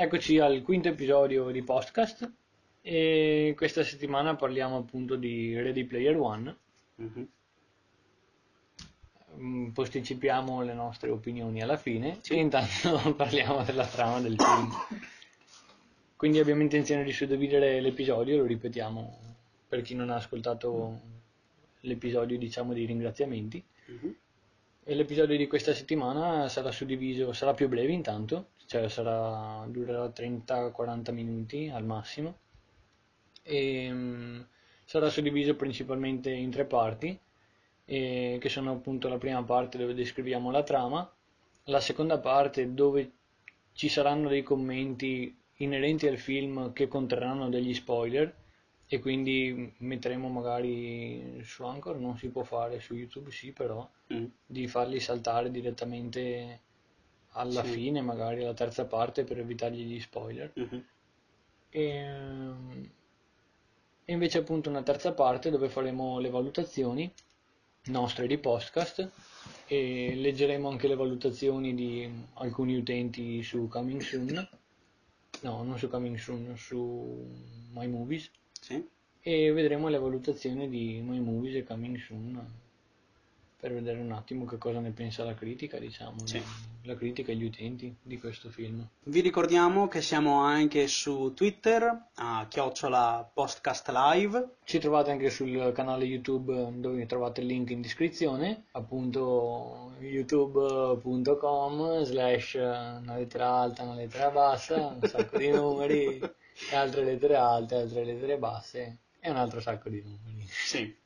Eccoci al quinto episodio di podcast e questa settimana parliamo appunto di Ready Player One. Mhm. Mm, Posticipiamo le nostre opinioni alla fine Sì. e intanto parliamo della trama del film. Quindi abbiamo intenzione di suddividere l'episodio, lo ripetiamo per chi non ha ascoltato l'episodio diciamo di ringraziamenti. Mhm. E l'episodio di questa settimana sarà suddiviso, sarà più breve intanto, cioè sarà, durerà 30-40 minuti al massimo e mm, sarà suddiviso principalmente in tre parti, eh, che sono appunto la prima parte dove descriviamo la trama, la seconda parte dove ci saranno dei commenti inerenti al film che conterranno degli spoiler e quindi metteremo magari su Anchor, non si può fare, su YouTube sì però Mm. di farli saltare direttamente alla Sì. fine, magari alla terza parte per evitargli gli spoiler. Mhm. E, e invece appunto una terza parte dove faremo le valutazioni nostre di podcast e leggeremo anche le valutazioni di alcuni utenti su Coming Soon, no, non su Coming Soon, su My Movies Sì. e vedremo le valutazioni di My Movies e Coming Soon per vedere un attimo che cosa ne pensa la critica, diciamo, Sì. la critica e gli utenti di questo film. Vi ricordiamo che siamo anche su Twitter a chiocciola podcast live. Ci trovate anche sul canale YouTube dove trovate il link in descrizione, appunto youtube.com slash una lettera alta, una lettera bassa, un sacco di numeri, e altre lettere alte, altre lettere basse e un altro sacco di numeri. Sì.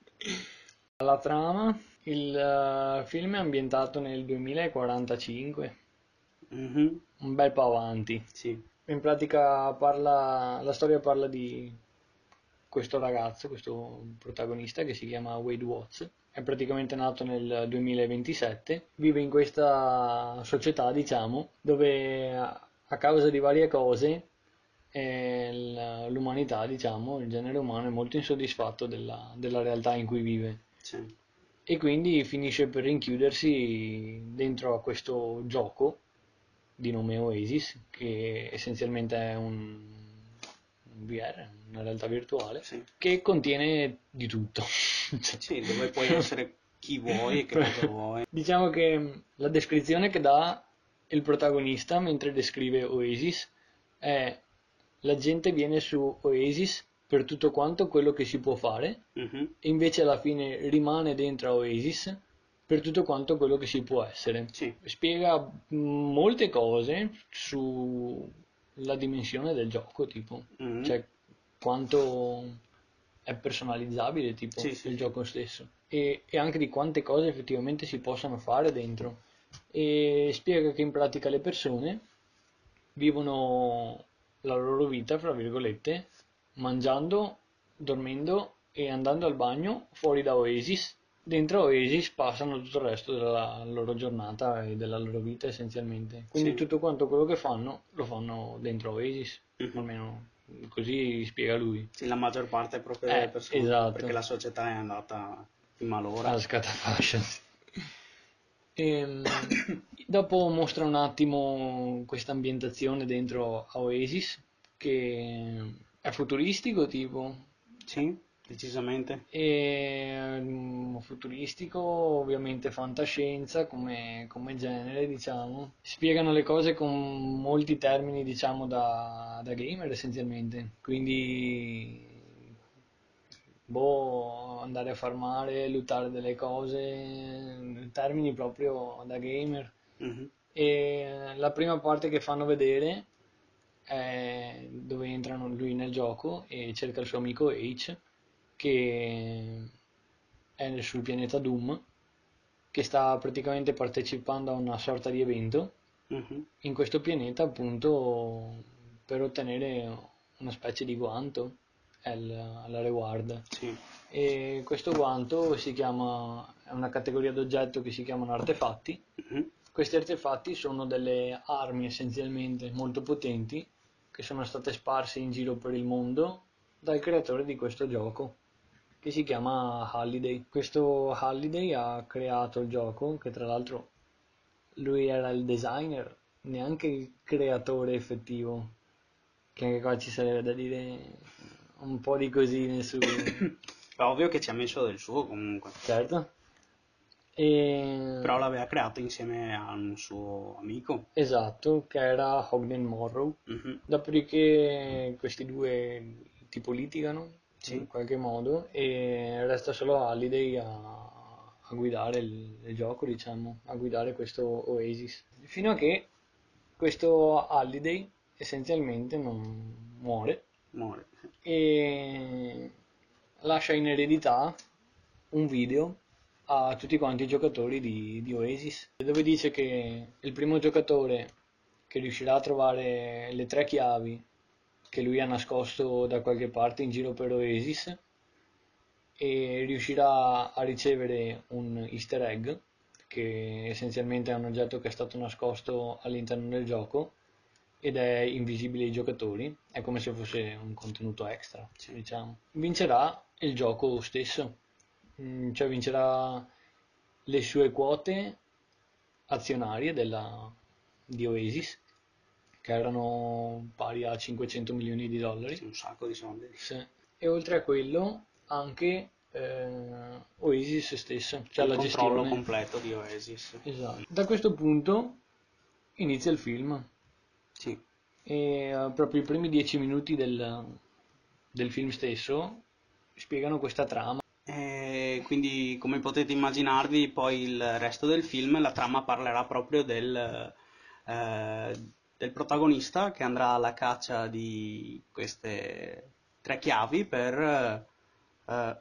La trama, il eh, film è ambientato nel 2045, Mhm. un bel po' avanti. Sì. In pratica parla, la storia parla di questo ragazzo, questo protagonista che si chiama Wade Watts, è praticamente nato nel 2027, vive in questa società, diciamo, dove a causa di varie cose eh, l'umanità, diciamo, il genere umano è molto insoddisfatto della, della realtà in cui vive Sì. E quindi finisce per rinchiudersi dentro a questo gioco di nome Oasis, che essenzialmente è un, un VR, una realtà virtuale, Sì. che contiene di tutto. Sì, dove puoi essere chi vuoi e che cosa vuoi. Diciamo che la descrizione che dà il protagonista mentre descrive Oasis è la gente viene su Oasis per tutto quanto quello che si può fare Mhm. e invece alla fine rimane dentro a Oasis per tutto quanto quello che si può essere. Sì. Spiega molte cose sulla dimensione del gioco, tipo, Mhm. cioè quanto è personalizzabile tipo Sì, sì, il sì. gioco stesso e, e anche di quante cose effettivamente si possano fare dentro e spiega che in pratica le persone vivono la loro vita, fra virgolette, mangiando, dormendo e andando al bagno fuori da Oasis. Dentro Oasis passano tutto il resto della loro giornata e della loro vita essenzialmente. Quindi Sì. tutto quanto quello che fanno lo fanno dentro Oasis, Mhm. almeno così spiega lui. Sì, la maggior parte è proprio Eh, persone. esatto. Perché la società è andata in malora. alla scatafascia. Ehm, dopo mostra un attimo questa ambientazione dentro a Oasis, che è futuristico tipo, Sì, decisamente. e mm, futuristico, ovviamente fantascienza come, come genere, diciamo. Spiegano le cose con molti termini, diciamo, da, da gamer essenzialmente. Quindi, boh, andare a farmare, lootare delle cose, termini proprio da gamer. Mhm. E la prima parte che fanno vedere è dove entrano lui nel gioco e cerca il suo amico H, che è sul pianeta Doom, che sta praticamente partecipando a una sorta di evento Mhm. in questo pianeta appunto per ottenere una specie di guanto al- alla reward. Sì. E questo guanto si chiama, è una categoria d'oggetto che si chiamano artefatti Mhm. Questi artefatti sono delle armi essenzialmente molto potenti che sono state sparse in giro per il mondo dal creatore di questo gioco che si chiama Halliday. Questo Halliday ha creato il gioco che tra l'altro lui era il designer, neanche il creatore effettivo. che anche qua ci sarebbe da dire un po' di cosine su... Ovvio che ci ha messo del suo comunque. certo. E... Però l'aveva creato insieme a un suo amico. Esatto, che era Ogden Morrow. Mhm. Dopodiché questi due tipo litigano Sì. in qualche modo e resta solo Halliday a, a guidare il, il gioco, diciamo, a guidare questo Oasis. Fino a che questo Halliday essenzialmente non muore Muore. e lascia in eredità un video a tutti quanti i giocatori di, di Oasis, dove dice che il primo giocatore che riuscirà a trovare le tre chiavi che lui ha nascosto da qualche parte in giro per Oasis e riuscirà a ricevere un easter egg, che essenzialmente è un oggetto che è stato nascosto all'interno del gioco ed è invisibile ai giocatori, è come se fosse un contenuto extra, diciamo. Vincerà il gioco stesso, Mm, cioè vincerà le sue quote azionarie della, di Oasis, che erano pari a 500 milioni di dollari. Un sacco di soldi. Sì. E oltre a quello anche eh, Oasis stesso, cioè il la controllo gestione. completo di Oasis. Esatto. Da questo punto inizia il film Sì. e eh, proprio i primi dieci minuti del, del film stesso spiegano questa trama. E quindi, come potete immaginarvi, poi il resto del film, la trama parlerà proprio del, eh, del protagonista che andrà alla caccia di queste tre chiavi per, eh,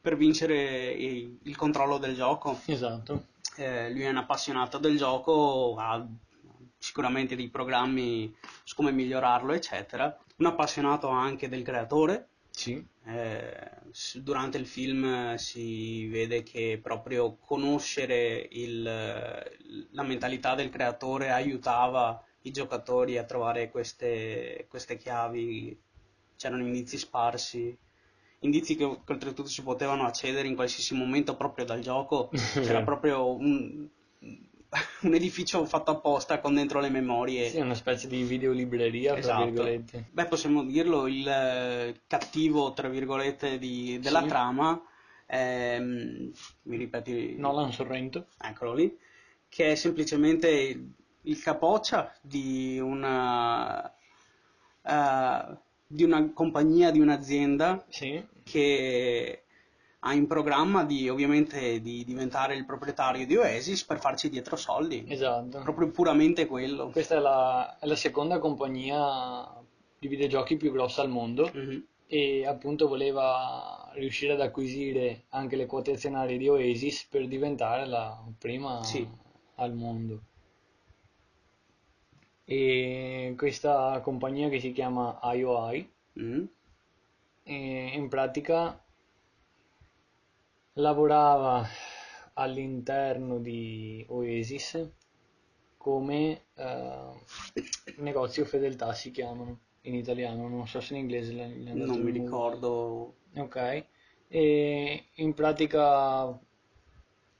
per vincere il, il controllo del gioco. Esatto. Eh, lui è un appassionato del gioco, ha sicuramente dei programmi su come migliorarlo, eccetera. Un appassionato anche del creatore. Sì, Eh, durante il film eh, si vede che proprio conoscere il- la mentalità del creatore aiutava i giocatori a trovare queste, queste chiavi. C'erano indizi sparsi, indizi che, che oltretutto si potevano accedere in qualsiasi momento proprio dal gioco. C'era proprio un, un edificio fatto apposta con dentro le memorie. sì, è una specie di videolibreria, tra Esatto. virgolette. Beh, possiamo dirlo, il eh, cattivo, tra virgolette, di- della Sì. trama, ehm, mi ripeti, Nolan Sorrento. eccolo lì, che è semplicemente il, capoccia di una, eh, di una compagnia, di un'azienda Sì, che ha in programma di, ovviamente, di diventare il proprietario di Oasis per farci dietro soldi. esatto. Proprio puramente quello. Questa è la, è la seconda compagnia di videogiochi più grossa al mondo Mhm. e appunto voleva riuscire ad acquisire anche le quote azionarie di Oasis per diventare la prima Sì. al mondo. E questa compagnia che si chiama IOI Mhm. e in pratica lavorava all'interno di Oasis come eh, negozio fedeltà si chiamano in italiano, non so se in inglese le- le hanno Non mi ricordo. Ok, e in pratica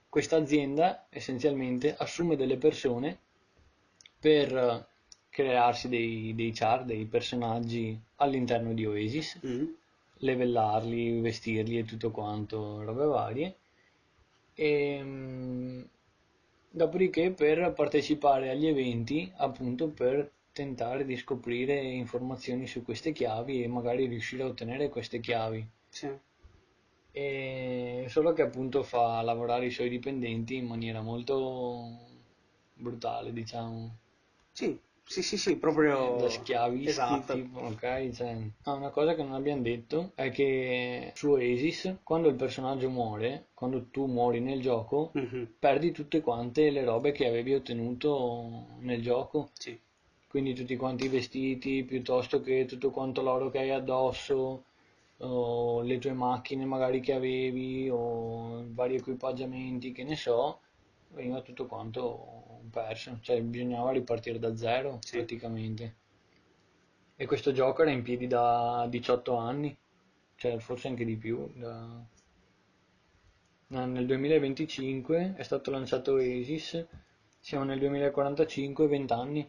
questa azienda essenzialmente assume delle persone per crearsi dei, dei char, dei personaggi all'interno di Oasis, Mhm. Levellarli, vestirli e tutto quanto, robe varie. E, mm, dopodiché per partecipare agli eventi, appunto per tentare di scoprire informazioni su queste chiavi e magari riuscire a ottenere queste chiavi. Sì. E solo che appunto fa lavorare i suoi dipendenti in maniera molto brutale, diciamo, Sì, sì, sì, sì, proprio da schiavisti, Esatto. tipo, ok? Cioè, ah, una cosa che non abbiamo detto è che su Oasis, quando il personaggio muore, quando tu muori nel gioco, Mhm, perdi tutte quante le robe che avevi ottenuto nel gioco. Sì. Quindi tutti quanti i vestiti, piuttosto che tutto quanto l'oro che hai addosso, o le tue macchine magari che avevi, o vari equipaggiamenti, che ne so, veniva tutto quanto perso. Cioè bisognava ripartire da zero Sì. praticamente. E questo gioco era in piedi da 18 anni, cioè forse anche di più. da- No, Nel 2025 è stato lanciato Oasis, siamo nel 2045, 20 anni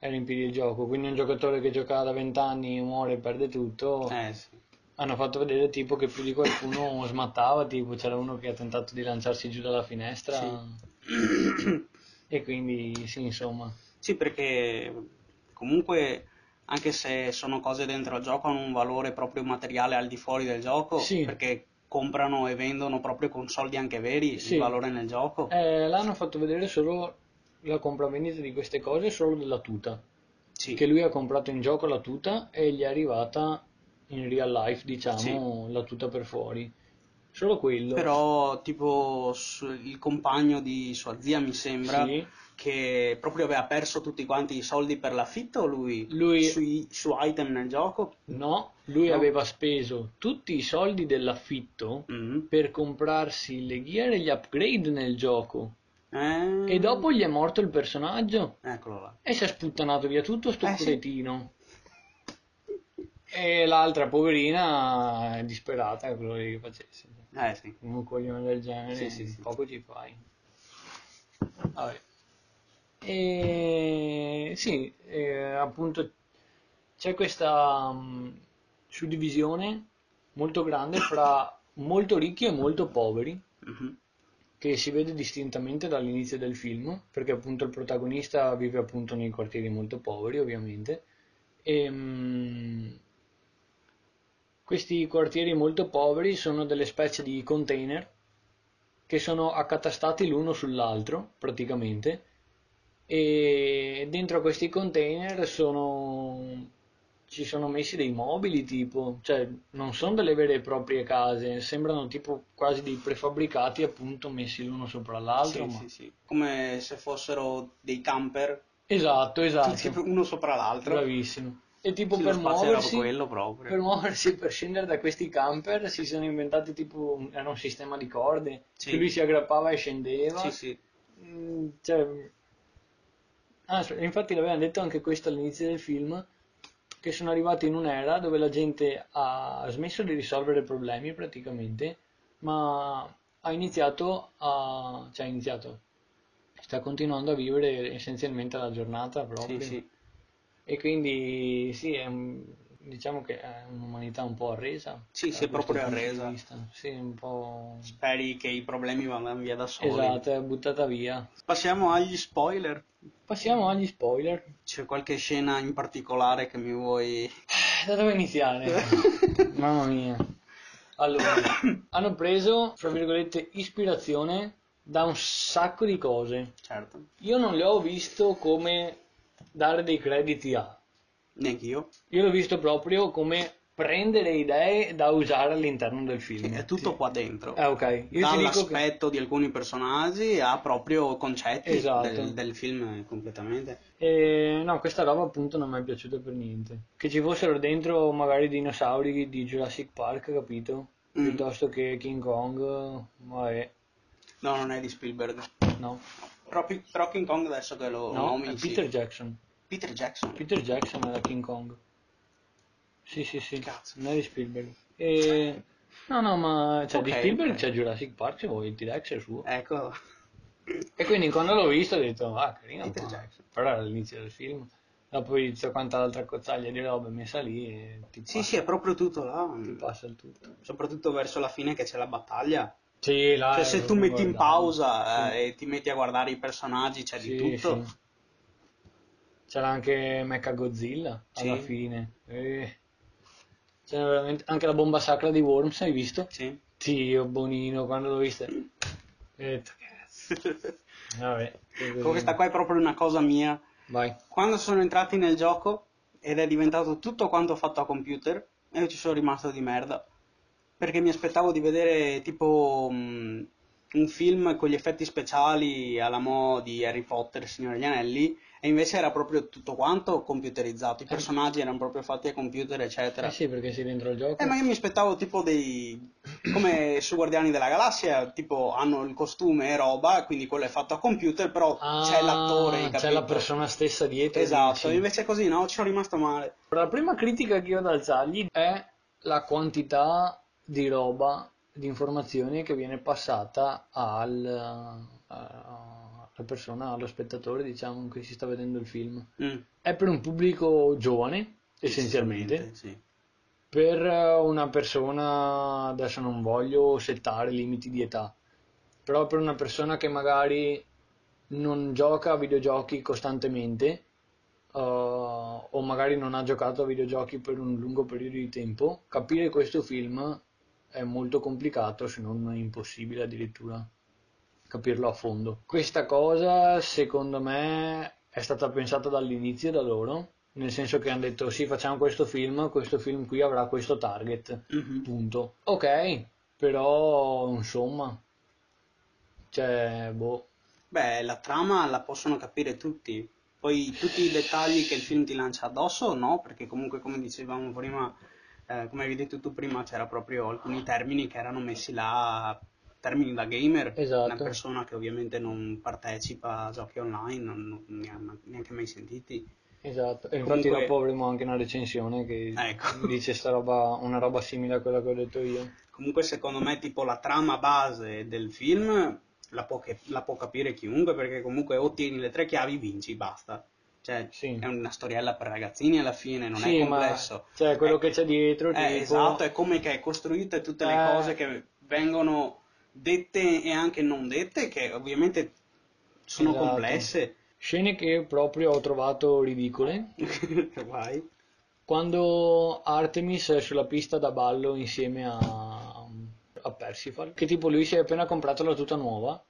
a riempire il gioco. Quindi un giocatore che gioca da 20 anni muore e perde tutto. Eh sì. Hanno fatto vedere tipo che più di qualcuno smattava, tipo c'era uno che ha tentato di lanciarsi giù dalla finestra. E quindi sì, insomma. Sì, perché comunque anche se sono cose dentro il gioco hanno un valore proprio materiale al di fuori del gioco, Sì. perché comprano e vendono proprio con soldi anche veri Sì. il valore nel gioco. Eh, l'hanno fatto vedere solo la compravendita di queste cose, solo della tuta. Sì. Che lui ha comprato in gioco la tuta e gli è arrivata in real life, diciamo, la tuta per fuori. Solo quello. Però tipo il compagno di sua zia mi sembra Sì. che proprio aveva perso tutti quanti i soldi per l'affitto lui, Lui- sui, su item nel gioco. No, lui No. aveva speso tutti i soldi dell'affitto Mm. per comprarsi le gear e gli upgrade nel gioco. Eh, E dopo gli è morto il personaggio Eccolo là. e si è sputtanato via tutto sto Eh, sì. cretino. E l'altra poverina è disperata, è quello che facesse. Eh sì. Un coglione del genere, Sì, sì, sì. poco ci fai. Vabbè. E sì, eh, appunto c'è questa mh, suddivisione molto grande fra molto ricchi e molto poveri Mhm. che si vede distintamente dall'inizio del film, perché appunto il protagonista vive appunto nei quartieri molto poveri, ovviamente, e mh, questi quartieri molto poveri sono delle specie di container che sono accatastati l'uno sull'altro, praticamente, e dentro questi container sono ci sono messi dei mobili tipo, cioè non sono delle vere e proprie case, sembrano tipo quasi dei prefabbricati appunto messi l'uno sopra l'altro. Sì, ma- sì, sì. Come se fossero dei camper, Esatto, esatto, tutti uno sopra l'altro. bravissimo. E tipo per muoversi, per muoversi, per scendere da questi camper si sono inventati tipo, un- era un sistema di corde, Sì. che lui si aggrappava e scendeva. Sì, sì. Mm, cioè, ah, infatti l'avevano detto anche questo all'inizio del film, che sono arrivati in un'era dove la gente ha smesso di risolvere problemi praticamente, ma ha iniziato a... cioè ha iniziato, sta continuando a vivere essenzialmente la giornata proprio. Sì, sì. E quindi sì, è un- diciamo che è un'umanità un po' arresa. Sì, si è proprio arresa. Sì, un po'... Speri che i problemi vadano via da soli. Esatto, è buttata via. Passiamo agli spoiler. Passiamo agli spoiler. C'è qualche scena in particolare che mi vuoi... Eh, Da dove iniziare? Mamma mia. Allora, hanno preso, fra virgolette, ispirazione da un sacco di cose. Certo. Io non le ho visto come dare dei crediti a. Neanch'io. Io l'ho visto proprio come prendere idee da usare all'interno del film. È tutto qua dentro. Ok. Io ti dico che... Dall'aspetto di alcuni personaggi a proprio concetti Esatto. del, del film completamente. E, no, questa roba appunto non mi è piaciuta per niente. Che ci fossero dentro magari dinosauri di Jurassic Park, capito? Mm. Piuttosto che King Kong, vabbè, No, non è di Spielberg. no. Però, però King Kong adesso che lo No, nomi, è sì. Peter Jackson. Peter Jackson. Peter Jackson era King Kong. Sì, sì, sì. Cazzo. Non è di Spielberg. E... No, no, ma cioè, di Ok, Spielberg ok. c'è Jurassic Park, se vuoi, il T-Rex è suo. Ecco. E quindi quando l'ho visto ho detto, ah, carino, Peter ma- Jackson. però era all'inizio del film. Dopo inizio quanta altra cozzaglia di roba messa lì e ti Sì, passa, sì, è proprio tutto là. ti passa il tutto. Soprattutto verso la fine che c'è la battaglia. Sì, là, Cioè, se tu metti in pausa Sì. eh, e ti metti a guardare i personaggi, c'è Sì, di tutto. sì. C'era anche Mecha Godzilla alla fine. Eh. C'era veramente... Anche la bomba sacra di Worms, hai visto? Sì. Dio, Bonino, quando l'ho vista. Cazzo. Vabbè. Questa qua è proprio una cosa mia. Vai. Quando sono entrati nel gioco ed è diventato tutto quanto fatto a computer, io ci sono rimasto di merda. Perché mi aspettavo di vedere tipo mm, un film con gli effetti speciali alla mo' di Harry Potter, Signore degli Anelli, e invece era proprio tutto quanto computerizzato. I personaggi erano proprio fatti a computer, eccetera. Eh sì, perché sei dentro il gioco. Eh, ma io mi aspettavo tipo dei. come su Guardiani della Galassia, tipo hanno il costume e roba, quindi quello è fatto a computer, però Ah, c'è l'attore, C'è capito? la persona stessa dietro. Esatto, dici. invece così no, ci sono rimasto male. La prima critica che ho da alzargli è la quantità di roba, di informazioni che viene passata al, a- la persona, lo spettatore, diciamo, che si sta vedendo il film. Mm. È per un pubblico giovane, essenzialmente. Sì. Per eh, una persona, adesso non voglio settare limiti di età, però per una persona che magari non gioca a videogiochi costantemente, eh, o magari non ha giocato a videogiochi per un lungo periodo di tempo, capire questo film è molto complicato, se non impossibile addirittura capirlo a fondo. Questa cosa, secondo me, è stata pensata dall'inizio da loro, nel senso che hanno detto sì, facciamo questo film, questo film qui avrà questo target, Mhm. punto. Ok, però insomma, cioè, boh, Beh, la trama la possono capire tutti. Poi tutti i dettagli che il film ti lancia addosso, no, perché comunque come dicevamo prima, eh, come avevi detto tu prima, c'era proprio alcuni termini che erano messi là, termini da gamer, Esatto. una persona che ovviamente non partecipa a giochi online, non, ne ha neanche mai sentiti. esatto. E infatti Comunque- dopo avremo anche una recensione che Ecco. dice sta roba, una roba simile a quella che ho detto io. Comunque secondo me tipo la trama base del film la può, che- la può capire chiunque perché comunque ottieni le tre chiavi, vinci, basta. Cioè, Sì. è una storiella per ragazzini alla fine, non Sì, è ma complesso. cioè, quello Eh, che c'è dietro, eh, tipo- esatto, è come che è costruito e tutte le Eh. cose che vengono dette e anche non dette, che ovviamente sono Esatto. complesse. Scene che proprio ho trovato ridicole. Vai. Quando Artemis è sulla pista da ballo insieme a, a Percival, che tipo lui si è appena comprato la tuta nuova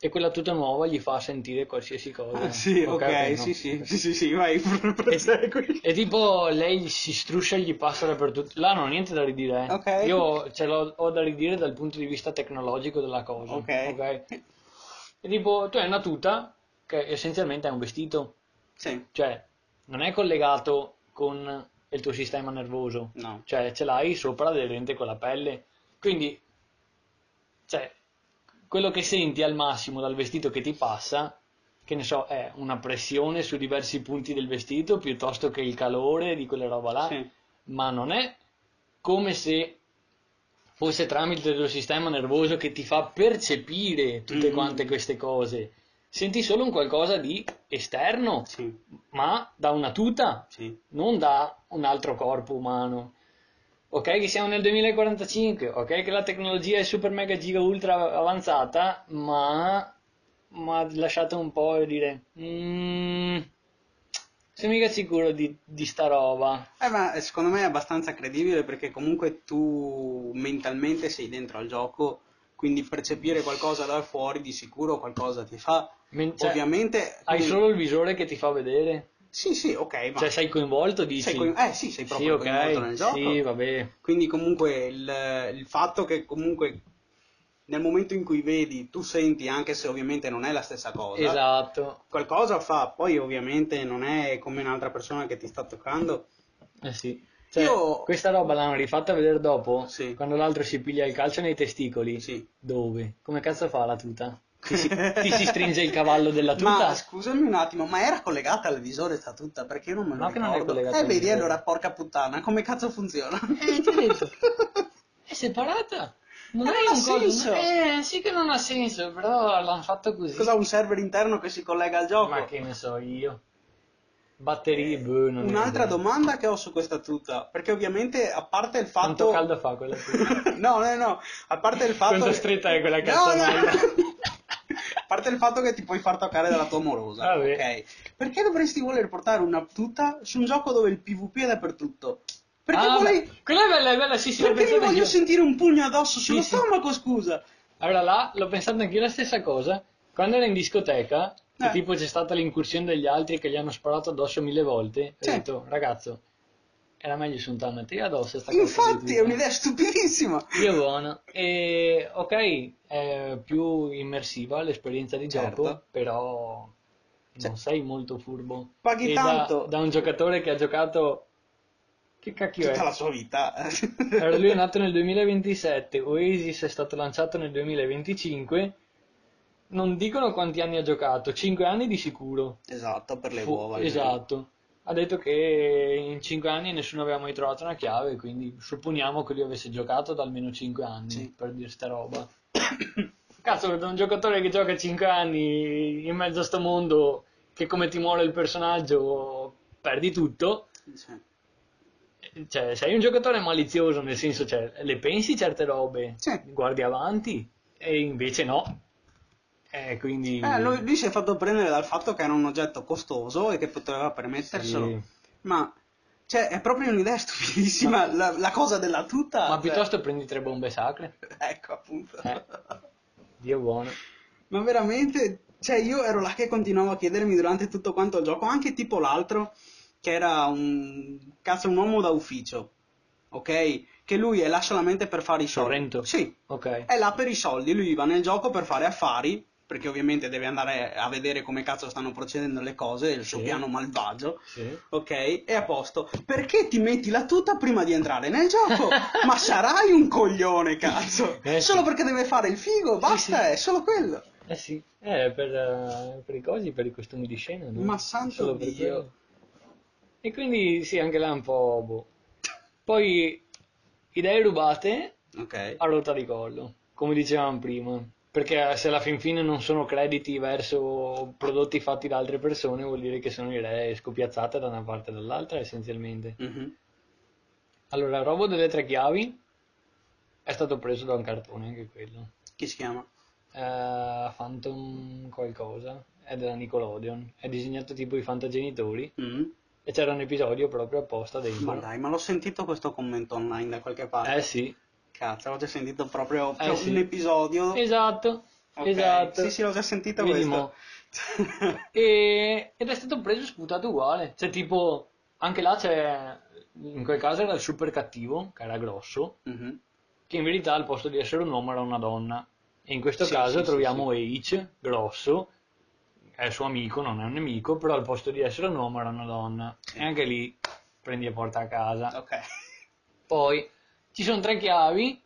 e quella tuta nuova gli fa sentire qualsiasi cosa. Ah, sì, ok, no? sì, sì, sì, sì, sì, vai, prosegui. E tipo lei si struscia e gli passa dappertutto. Là non ho niente da ridire. eh. Ok. Io ce l'ho ho da ridire dal punto di vista tecnologico della cosa. Ok. E tipo, tu hai una tuta che essenzialmente è un vestito. Sì, Cioè, non è collegato con il tuo sistema nervoso. no. Cioè, ce l'hai sopra aderente con la pelle. Quindi, cioè, quello che senti al massimo dal vestito che ti passa, che ne so, è una pressione su diversi punti del vestito piuttosto che il calore di quella roba là. Sì. Ma non è come se fosse tramite il tuo sistema nervoso che ti fa percepire tutte Mhm. quante queste cose. Senti solo un qualcosa di esterno, Sì, ma da una tuta sì. non da un altro corpo umano. Ok che siamo nel 2045, ok che la tecnologia è super mega giga ultra avanzata, ma ma lasciate un po' dire "Mm, sono mica sicuro di, di sta roba. Eh, ma secondo me è abbastanza credibile perché comunque tu mentalmente sei dentro al gioco, quindi percepire qualcosa da fuori di sicuro qualcosa ti fa. Men- cioè, Ovviamente hai quindi- solo il visore che ti fa vedere? Sì, sì, ok, ma Cioè sei coinvolto, dici? sei coi- eh sì, sei Sì, proprio ok, coinvolto nel gioco. sì, vabbè. Quindi comunque il, il fatto che comunque nel momento in cui vedi tu senti, anche se ovviamente non è la stessa cosa, Esatto. qualcosa fa, poi ovviamente non è come un'altra persona che ti sta toccando. Eh sì. Cioè, Io- questa roba l'hanno rifatta vedere dopo, Sì. quando l'altro si piglia il calcio nei testicoli. Sì. Dove? Come cazzo fa la tuta? Ti si, ti si stringe il cavallo della tuta? Ma scusami un attimo, ma era collegata al visore sta tutta? Perché io non me lo No, che non è ricordo. collegata eh, vedi, allora porca puttana, come cazzo funziona? Eh, ti ho detto. È separata. Non Eh, non ha senso. Eh, sì che non ha senso, però l'hanno fatto così. Cos'ha un server interno che si collega al gioco? Ma che ne so io. Batterie, boh, non Un'altra domanda che ho su questa tuta, perché ovviamente a parte il Quanto fatto... caldo fa quella tuta? no, no, no, a parte il fatto... Quanto stretta è quella No, calzamaglia? no. A parte il fatto che ti puoi far toccare dalla tua morosa, Vabbè. ok? Perché dovresti voler portare una tuta su un gioco dove il PvP è dappertutto? Perché Ah, vuoi... beh, quella è bella, è bella, sì, sì, Perché mi voglio anch'io. sentire un pugno addosso sullo sì. stomaco, scusa? Allora là, l'ho pensato anch'io la stessa cosa. Quando ero in discoteca, che Eh. tipo c'è stata l'incursione degli altri che gli hanno sparato addosso mille volte, Sì. ho detto, ragazzo, era meglio suntarne te addosso sta cazzo di Infatti, tuta." è un'idea stupidissima. Io buono. E ok, è più immersiva l'esperienza di Certo. gioco, però non Cioè, sei molto furbo. paghi E da- tanto. Da, un giocatore che ha giocato... Che cacchio Tutta è? la sua vita. Allora, lui è nato nel 2027, Oasis è stato lanciato nel 2025. Non dicono quanti anni ha giocato, 5 anni di sicuro. esatto, per le Fu- uova. esatto. Ha detto che in 5 anni nessuno aveva mai trovato una chiave, quindi supponiamo che lui avesse giocato da almeno 5 anni Sì. per dire sta roba. Cazzo, vedo un giocatore che gioca 5 anni in mezzo a sto mondo che come ti muore il personaggio perdi tutto. Sì. Cioè, sei un giocatore malizioso, nel senso, cioè, le pensi certe robe, Sì. guardi avanti, e invece no. Eh, quindi... Eh, lui, lui si è fatto prendere dal fatto che era un oggetto costoso e che poteva permetterselo. Sì. Ma, cioè, è proprio un'idea stupidissima la, la cosa della tuta. Ma cioè- piuttosto prendi tre bombe sacre. Ecco, appunto. Eh. Dio buono. Ma veramente, cioè io ero là che continuavo a chiedermi durante tutto quanto il gioco, anche tipo l'altro, che era un cazzo, un uomo da ufficio, ok? Che lui è là solamente per fare i soldi. Sorrento? Sì, Ok. è là per i soldi, lui va nel gioco per fare affari, perché ovviamente deve andare a vedere come cazzo stanno procedendo le cose, il suo Sì. piano malvagio. Sì. Ok, è a posto. Perché ti metti la tuta prima di entrare nel gioco? Ma sarai un coglione, cazzo! Eh, sì. Solo perché deve fare il figo, basta, sì. è solo quello. Eh sì, eh, per, eh, per i cosi, per i costumi di scena, no? Ma santo Dio. E quindi sì, anche là è un po'... boh. Poi, idee rubate Ok. a rotta di collo, come dicevamo prima. Perché se alla fin fine non sono crediti verso prodotti fatti da altre persone, vuol dire che sono idee scopiazzate da una parte e dall'altra, essenzialmente. Mhm. Allora, il robo delle tre chiavi è stato preso da un cartone, anche quello. Chi si chiama? Eh, Phantom qualcosa, è della Nickelodeon, è disegnato tipo i fantagenitori Mm. e c'era un episodio proprio apposta dentro. Ma dai, ma l'ho sentito questo commento online da qualche parte. Eh sì, Cazzo, l'ho già sentito proprio, Eh, sì. un episodio. esatto, Ok, esatto. Sì, sì, l'ho già sentito Vedi questo. E- ed è stato preso e sputato uguale. Cioè, tipo, anche là c'è. In quel caso era il super cattivo, che era grosso, Mhm. che in verità al posto di essere un uomo era una donna. E in questo Sì, caso sì, sì, troviamo H, grosso, è suo amico, non è un nemico, però al posto di essere un uomo era una donna. Sì. E anche lì prendi e porta a casa. Ok. Poi ci sono tre chiavi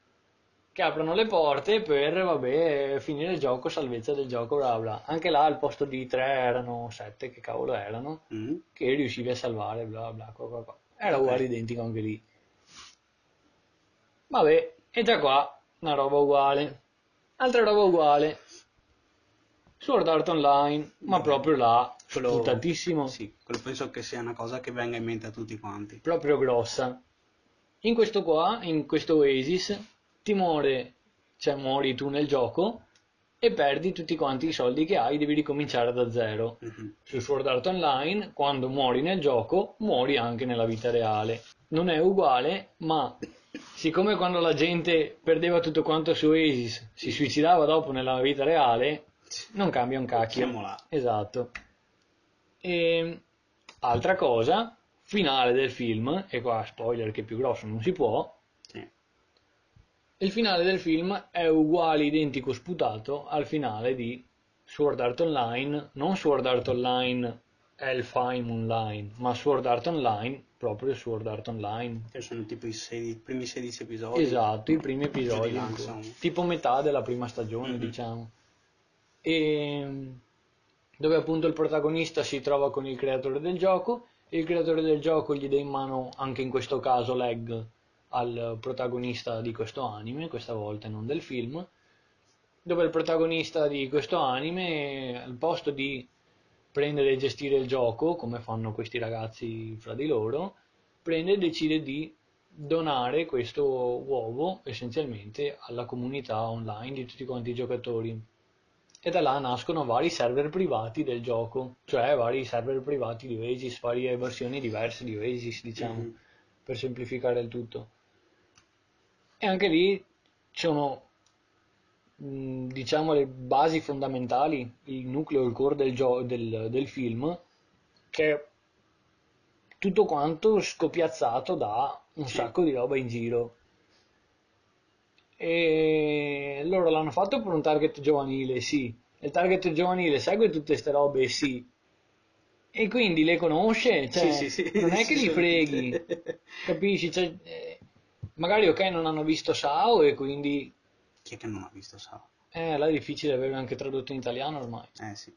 che aprono le porte per, vabbè, finire il gioco, salvezza del gioco, bla bla. Anche là al posto di tre erano sette, che cavolo erano, Mm. che riuscivi a salvare, bla bla, qua qua qua. Era Ok. uguale identico anche lì. Vabbè, e già qua una roba uguale. Altra roba uguale. Sword Art Online, ma proprio là, Quello- sputatissimo Sì, quello penso che sia una cosa che venga in mente a tutti quanti. proprio grossa. In questo qua, in questo Oasis, ti muore, cioè muori tu nel gioco e perdi tutti quanti i soldi che hai, devi ricominciare da zero. Mhm. Su Sword Art Online, quando muori nel gioco, muori anche nella vita reale. Non è uguale, ma siccome quando la gente perdeva tutto quanto su Oasis si suicidava dopo nella vita reale, non cambia un cacchio. Siamo là. Esatto. E altra cosa, finale del film, e qua spoiler che più grosso non si può, il finale del film è uguale, identico, sputato al finale di Sword Art Online, non Sword Art Online Hellfire Online, ma Sword Art Online, proprio Sword Art Online. Che sono tipo i, sei- i primi 16 episodi. Esatto, i primi episodi, cui- tipo metà della prima stagione, Mhm. diciamo. E dove appunto il protagonista si trova con il creatore del gioco il creatore del gioco gli dà in mano, anche in questo caso, l'egg al protagonista di questo anime, questa volta non del film, dove il protagonista di questo anime, al posto di prendere e gestire il gioco, come fanno questi ragazzi fra di loro, prende e decide di donare questo uovo essenzialmente alla comunità online di tutti quanti i giocatori. E da là nascono vari server privati del gioco, cioè vari server privati di Oasis, varie versioni diverse di Oasis, diciamo, Mhm. per semplificare il tutto. E anche lì sono, mh, diciamo, le basi fondamentali, il nucleo, il core del, gio- del, del film, che è tutto quanto scopiazzato da un Sì. sacco di roba in giro. E loro l'hanno fatto per un target giovanile, sì. Il target giovanile segue tutte queste robe, sì. E quindi le conosce, cioè, Sì, sì, sì. non è che li freghi, capisci? Cioè, eh, magari ok, non hanno visto Sao e quindi Chi è che non ha visto Sao? eh, là è difficile averlo anche tradotto in italiano ormai. Eh sì.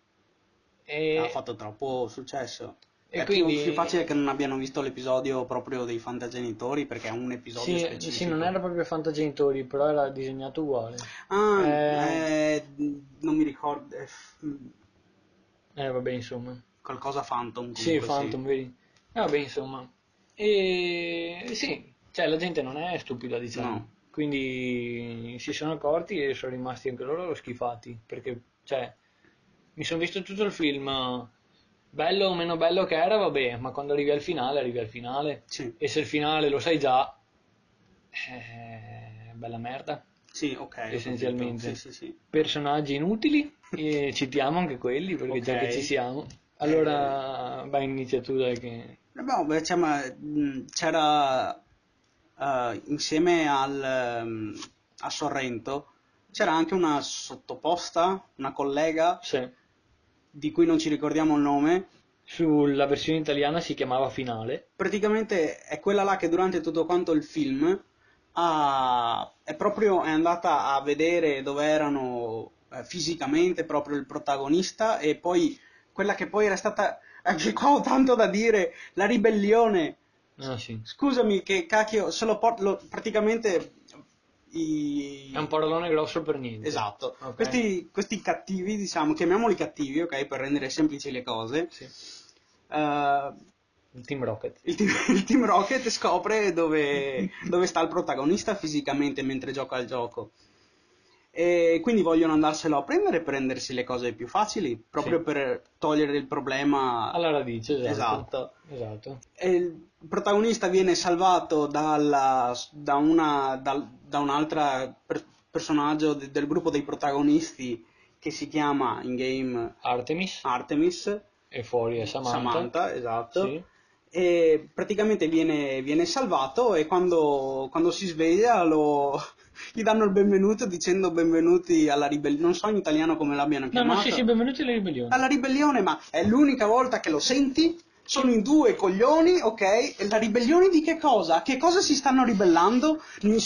E, Ha fatto troppo successo. E è quindi... più, facile che non abbiano visto l'episodio proprio dei Fantagenitori perché è un episodio Sì, specifico. sì, non era proprio Fantagenitori, però era disegnato uguale. Ah, Eh. eh, non mi ricordo. eh, Eh, vabbè, insomma. qualcosa Phantom. Sì, comunque, Phantom, vedi? Eh, vabbè, insomma. E sì, cioè la gente non è stupida, diciamo. No. Quindi si sono accorti e sono rimasti anche loro schifati. Perché, cioè, mi sono visto tutto il film, bello o meno bello che era, vabbè, ma quando arrivi al finale, arrivi al finale. Sì, E se il finale lo sai già, è bella merda. sì, ok. Essenzialmente. Sì, sì. Personaggi inutili, e citiamo anche quelli, perché già Ok. che ci siamo. Allora, vai, inizia tu, dai, che... Eh, boh, beh, cioè, ma, mh, c'era eh, insieme al, ehm, a Sorrento c'era anche una sottoposta, una collega Sì. Di cui non ci ricordiamo il nome. Sulla versione italiana si chiamava Finale. Praticamente è quella là che durante tutto quanto il film ha- è proprio è andata a vedere dove erano eh, fisicamente proprio il protagonista e poi quella che poi era stata anche qua ho tanto da dire la ribellione Ah, sì. Scusami, che cacchio, se lo porto praticamente i... È un parolone grosso per niente. Esatto. Ok. Questi, questi cattivi, diciamo, chiamiamoli cattivi, ok, per rendere semplici le cose. Sì. eh, Il Team Rocket. il, team, il Team Rocket scopre dove, dove sta il protagonista fisicamente mentre gioca al gioco. E quindi vogliono andarselo a prendere per rendersi le cose più facili, proprio Sì. per togliere il problema. Alla radice, esatto. Esatto. Esatto. E il protagonista viene salvato dalla- da, una, dal- da un'altra per- personaggio de- del gruppo dei protagonisti che si chiama in game Artemis Artemis e fuori è Samantha. esatto Sì. E praticamente viene, viene salvato e quando, quando si sveglia lo, gli danno il benvenuto dicendo benvenuti alla ribellione non so in italiano come l'abbiano No, chiamato no, sì, sì, benvenuti alle ribellioni. alla ribellione, ma è l'unica volta che lo senti. Sono in due coglioni, ok? E la ribellione di che cosa? A che cosa si stanno ribellando?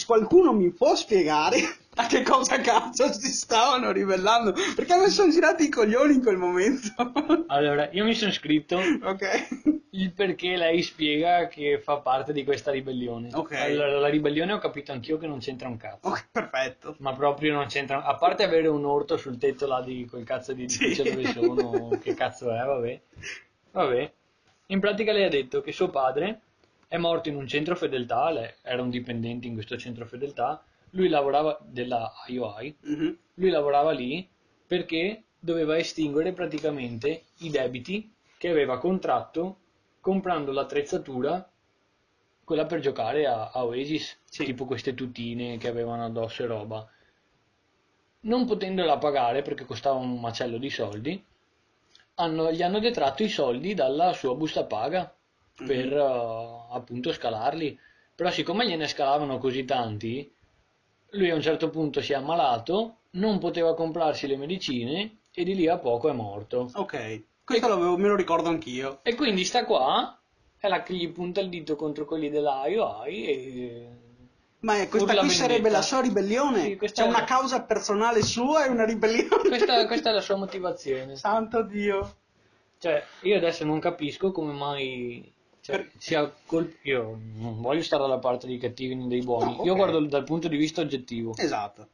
Qualcuno mi può spiegare a che cosa cazzo si stavano ribellando? Perché mi sono girati i coglioni in quel momento. Allora, io mi sono scritto ok? il perché lei spiega che fa parte di questa ribellione. Ok. Allora, la ribellione ho capito anch'io che non c'entra un cazzo. Ok, perfetto. Ma proprio non c'entra. A parte avere un orto sul tetto là di quel cazzo di edificio Sì. dove sono, che cazzo è, vabbè. Vabbè. In pratica lei ha detto che suo padre è morto in un centro fedeltà, era un dipendente in questo centro fedeltà, lui lavorava della IOI, Mhm. lui lavorava lì perché doveva estinguere praticamente i debiti che aveva contratto comprando l'attrezzatura quella per giocare a, a Oasis, Sì. tipo queste tutine che avevano addosso e roba. Non potendola pagare perché costava un macello di soldi, hanno- gli hanno detratto i soldi dalla sua busta paga per eh, appunto scalarli. Però siccome gliene scalavano così tanti, lui a un certo punto si è ammalato, non poteva comprarsi le medicine e di lì a poco è morto. Ok, questo l'avevo- me lo ricordo anch'io. E quindi sta qua è la che gli punta il dito contro quelli della IOI e... Ma è- questa qui sarebbe la sua ribellione? Sì, C'è è- una causa personale sua e una ribellione? Questa, questa è la sua motivazione. Santo Dio. Cioè, io adesso non capisco come mai cioè, sia colp- Io non voglio stare dalla parte dei cattivi né dei buoni. No, ok. Io guardo dal punto di vista oggettivo. Esatto.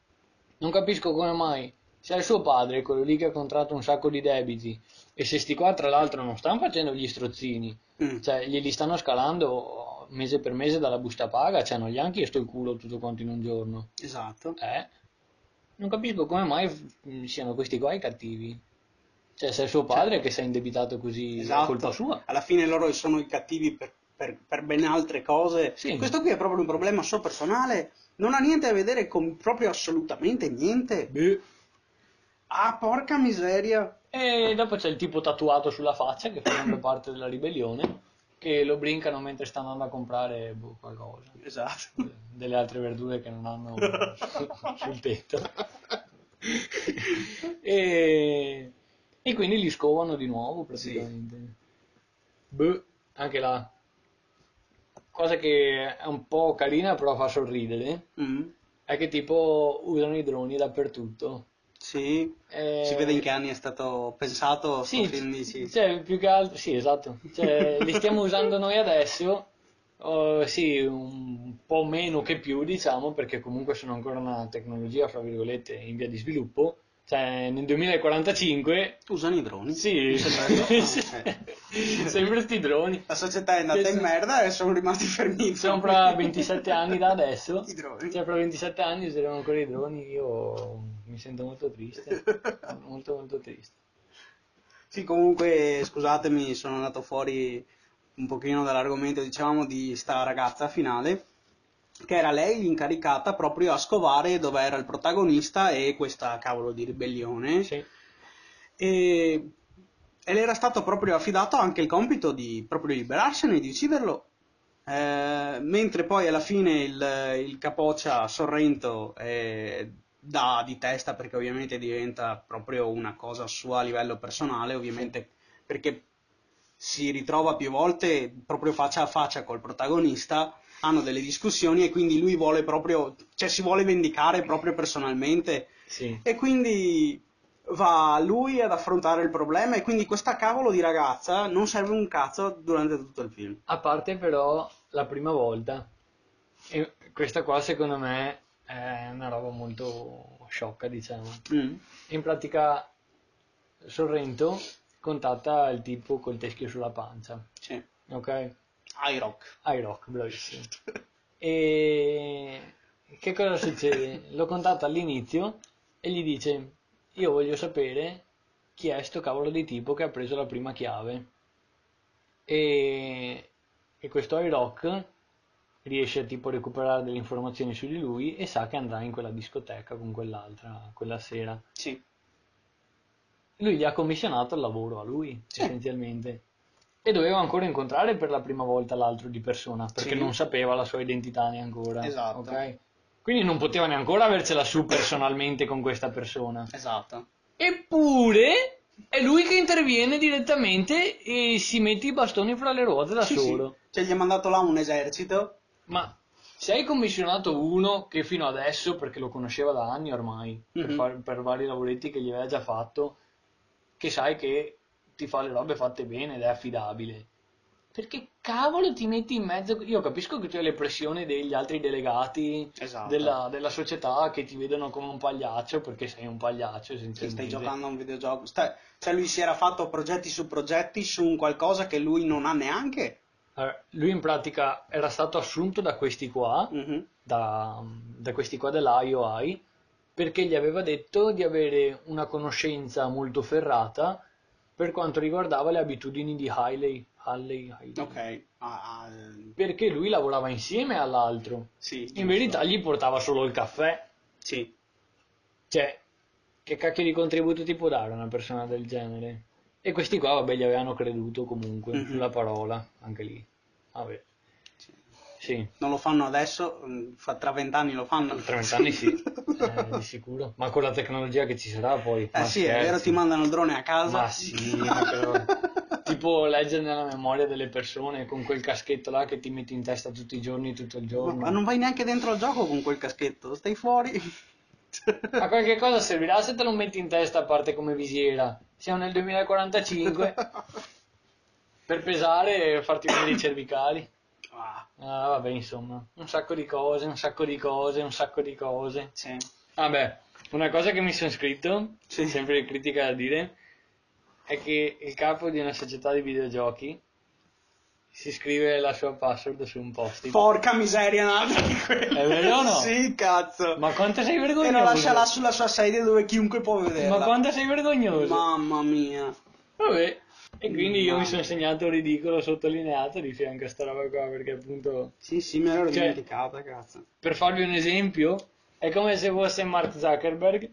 Non capisco come mai se è suo padre, quello lì che ha contratto un sacco di debiti, e se sti qua tra l'altro non stanno facendo gli strozzini, Mm. cioè glieli stanno scalando mese per mese dalla busta paga, cioè non gli hanno chiesto il culo tutto quanto in un giorno. Esatto. Eh? Non capisco come mai siano questi qua i cattivi. Cioè, se è suo padre che si è indebitato così, è Esatto. colpa sua. Alla fine loro sono i cattivi per, per- per ben altre cose. Sì. Questo qui è proprio un problema suo personale. Non ha niente a vedere con proprio assolutamente niente. Beh. Ah, porca miseria. E dopo c'è il tipo tatuato sulla faccia che fa sempre parte della ribellione, che lo brincano mentre sta andando a comprare boh, qualcosa. Esatto. Delle altre verdure che non hanno sul tetto. e, e quindi li scovano di nuovo praticamente. Boh, anche là. Cosa che è un po' carina però fa sorridere Mm. è che tipo usano i droni dappertutto. Sì, Eh, si vede in che anni è stato pensato Sì, film, dici? cioè, più che altro, sì, esatto. Cioè, li stiamo usando noi adesso, oh, sì, un po' meno che più, diciamo, perché comunque sono ancora una tecnologia, fra virgolette, in via di sviluppo. Cioè, nel 2045, Usano i droni? sì, che- sempre sti droni. La società è andata in merda e sono rimasti fermi. Siamo fra 27 anni da adesso, I droni. cioè fra 27 anni useremo ancora i droni, io mi sento molto triste, molto molto triste. Sì, comunque, scusatemi, sono andato fuori un pochino dall'argomento, diciamo, di sta ragazza finale, che era lei incaricata proprio a scovare dove era il protagonista e questa cavolo di ribellione. Sì. E, e le era stato proprio affidato anche il compito di proprio liberarsene, di ucciderlo. Eh, mentre poi alla fine il, il capoccia Sorrento eh, dà di testa perché ovviamente diventa proprio una cosa sua a livello personale, ovviamente perché si ritrova più volte proprio faccia a faccia col protagonista, hanno delle discussioni e quindi lui vuole proprio, cioè si vuole vendicare proprio personalmente Sì. e quindi va lui ad affrontare il problema e quindi questa cavolo di ragazza non serve un cazzo durante tutto il film. A parte però la prima volta, e questa qua secondo me è una roba molto sciocca, diciamo. Mm. In pratica Sorrento contatta il tipo col teschio sulla pancia, Sì. ok? iRock. iRock, bravissimo. E che cosa succede? Lo contatta all'inizio e gli dice: Io voglio sapere chi è sto cavolo di tipo che ha preso la prima chiave. E, e questo iRock riesce a tipo a recuperare delle informazioni su di lui e sa che andrà in quella discoteca con quell'altra quella sera. Sì. Lui gli ha commissionato il lavoro a lui, Sì. essenzialmente. E doveva ancora incontrare per la prima volta l'altro di persona, perché Sì. non sapeva la sua identità neanche ancora. Esatto. ok? Quindi non poteva neanche avercela su personalmente con questa persona. Esatto. Eppure è lui che interviene direttamente e si mette i bastoni fra le ruote da Sì, solo. sì. Cioè gli ha mandato là un esercito. Ma se hai commissionato uno che fino adesso, perché lo conosceva da anni ormai, per, Mhm. far- per vari lavoretti che gli aveva già fatto, che sai che ti fa le robe fatte bene ed è affidabile. Perché cavolo ti metti in mezzo? Io capisco che tu hai le pressioni degli altri delegati Esatto. della, della società che ti vedono come un pagliaccio perché sei un pagliaccio Che stai giocando a un videogioco. Stai- Cioè lui si era fatto progetti su progetti su un qualcosa che lui non ha neanche. Allora, lui in pratica era stato assunto da questi qua Mhm. da, da questi qua dell'IOI perché gli aveva detto di avere una conoscenza molto ferrata per quanto riguardava le abitudini di Hailey. Hailey, Hailey. Ok. Ah, ah, Perché lui lavorava insieme all'altro. sì. In verità gli portava solo il caffè. Sì. Cioè, che cacchio di contributo ti può dare una persona del genere? E questi qua, vabbè, gli avevano creduto comunque, Mhm. sulla parola, anche lì. Vabbè, Sì. Non lo fanno adesso, mm, tra vent'anni lo fanno. Tra vent'anni sì, eh, di sicuro. Ma con la tecnologia che ci sarà poi. Eh ma sì, è scherzi. vero, ti mandano il drone a casa. Ma sì, ma però- tipo leggere nella memoria delle persone con quel caschetto là che ti metti in testa tutti i giorni, tutto il giorno. Ma non vai neanche dentro al gioco con quel caschetto, stai fuori. A qualche cosa servirà se te lo metti in testa a parte come visiera. Siamo nel 2045 per pesare e farti vedere i cervicali. Ah, Ah, vabbè, insomma, un sacco di cose, un sacco di cose, un sacco di cose. sì. Vabbè, una cosa che mi sono scritto, Sì. sempre critica da dire, è che il capo di una società di videogiochi si scrive la sua password su un post Porca miseria, un'altra di quelle. È vero o no? Sì, cazzo. Ma quanto sei e vergognoso? lo lascia là sulla sua sedia dove chiunque può vederla. Ma quanto sei vergognoso? Mamma mia. Vabbè, e quindi io mi sono segnato ridicolo sottolineato di fianco a sta roba qua, perché appunto, Sì, sì, me l'ero Cioè- dimenticata, cazzo. per farvi un esempio, è come se fosse Mark Zuckerberg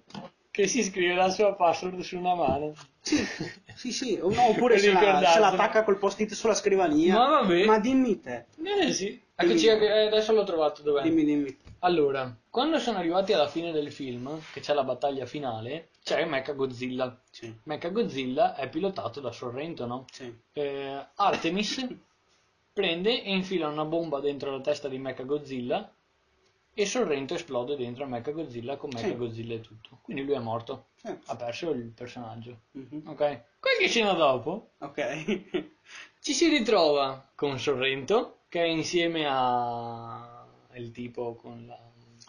che si scrive la sua password su una mano. Sì, sì, o- no, oppure se la, se la attacca col post-it sulla scrivania. Ma vabbè. Ma dimmi te. Eh sì, eccoci, eh, adesso l'ho trovato dov'è. Dimmi, dimmi. Allora, quando sono arrivati alla fine del film, che c'è la battaglia finale, c'è Mecha Godzilla. Sì, Mecha Godzilla è pilotato da Sorrento, no? sì. Eh, Artemis prende e infila una bomba dentro la testa di Mecha Godzilla e Sorrento esplode dentro a Mechagodzilla con Sì. Mechagodzilla e tutto. Quindi lui è morto, Sì. ha perso il personaggio. Mhm. Ok? Qualche scena dopo Ok. ci si ritrova con Sorrento che è insieme a il tipo con la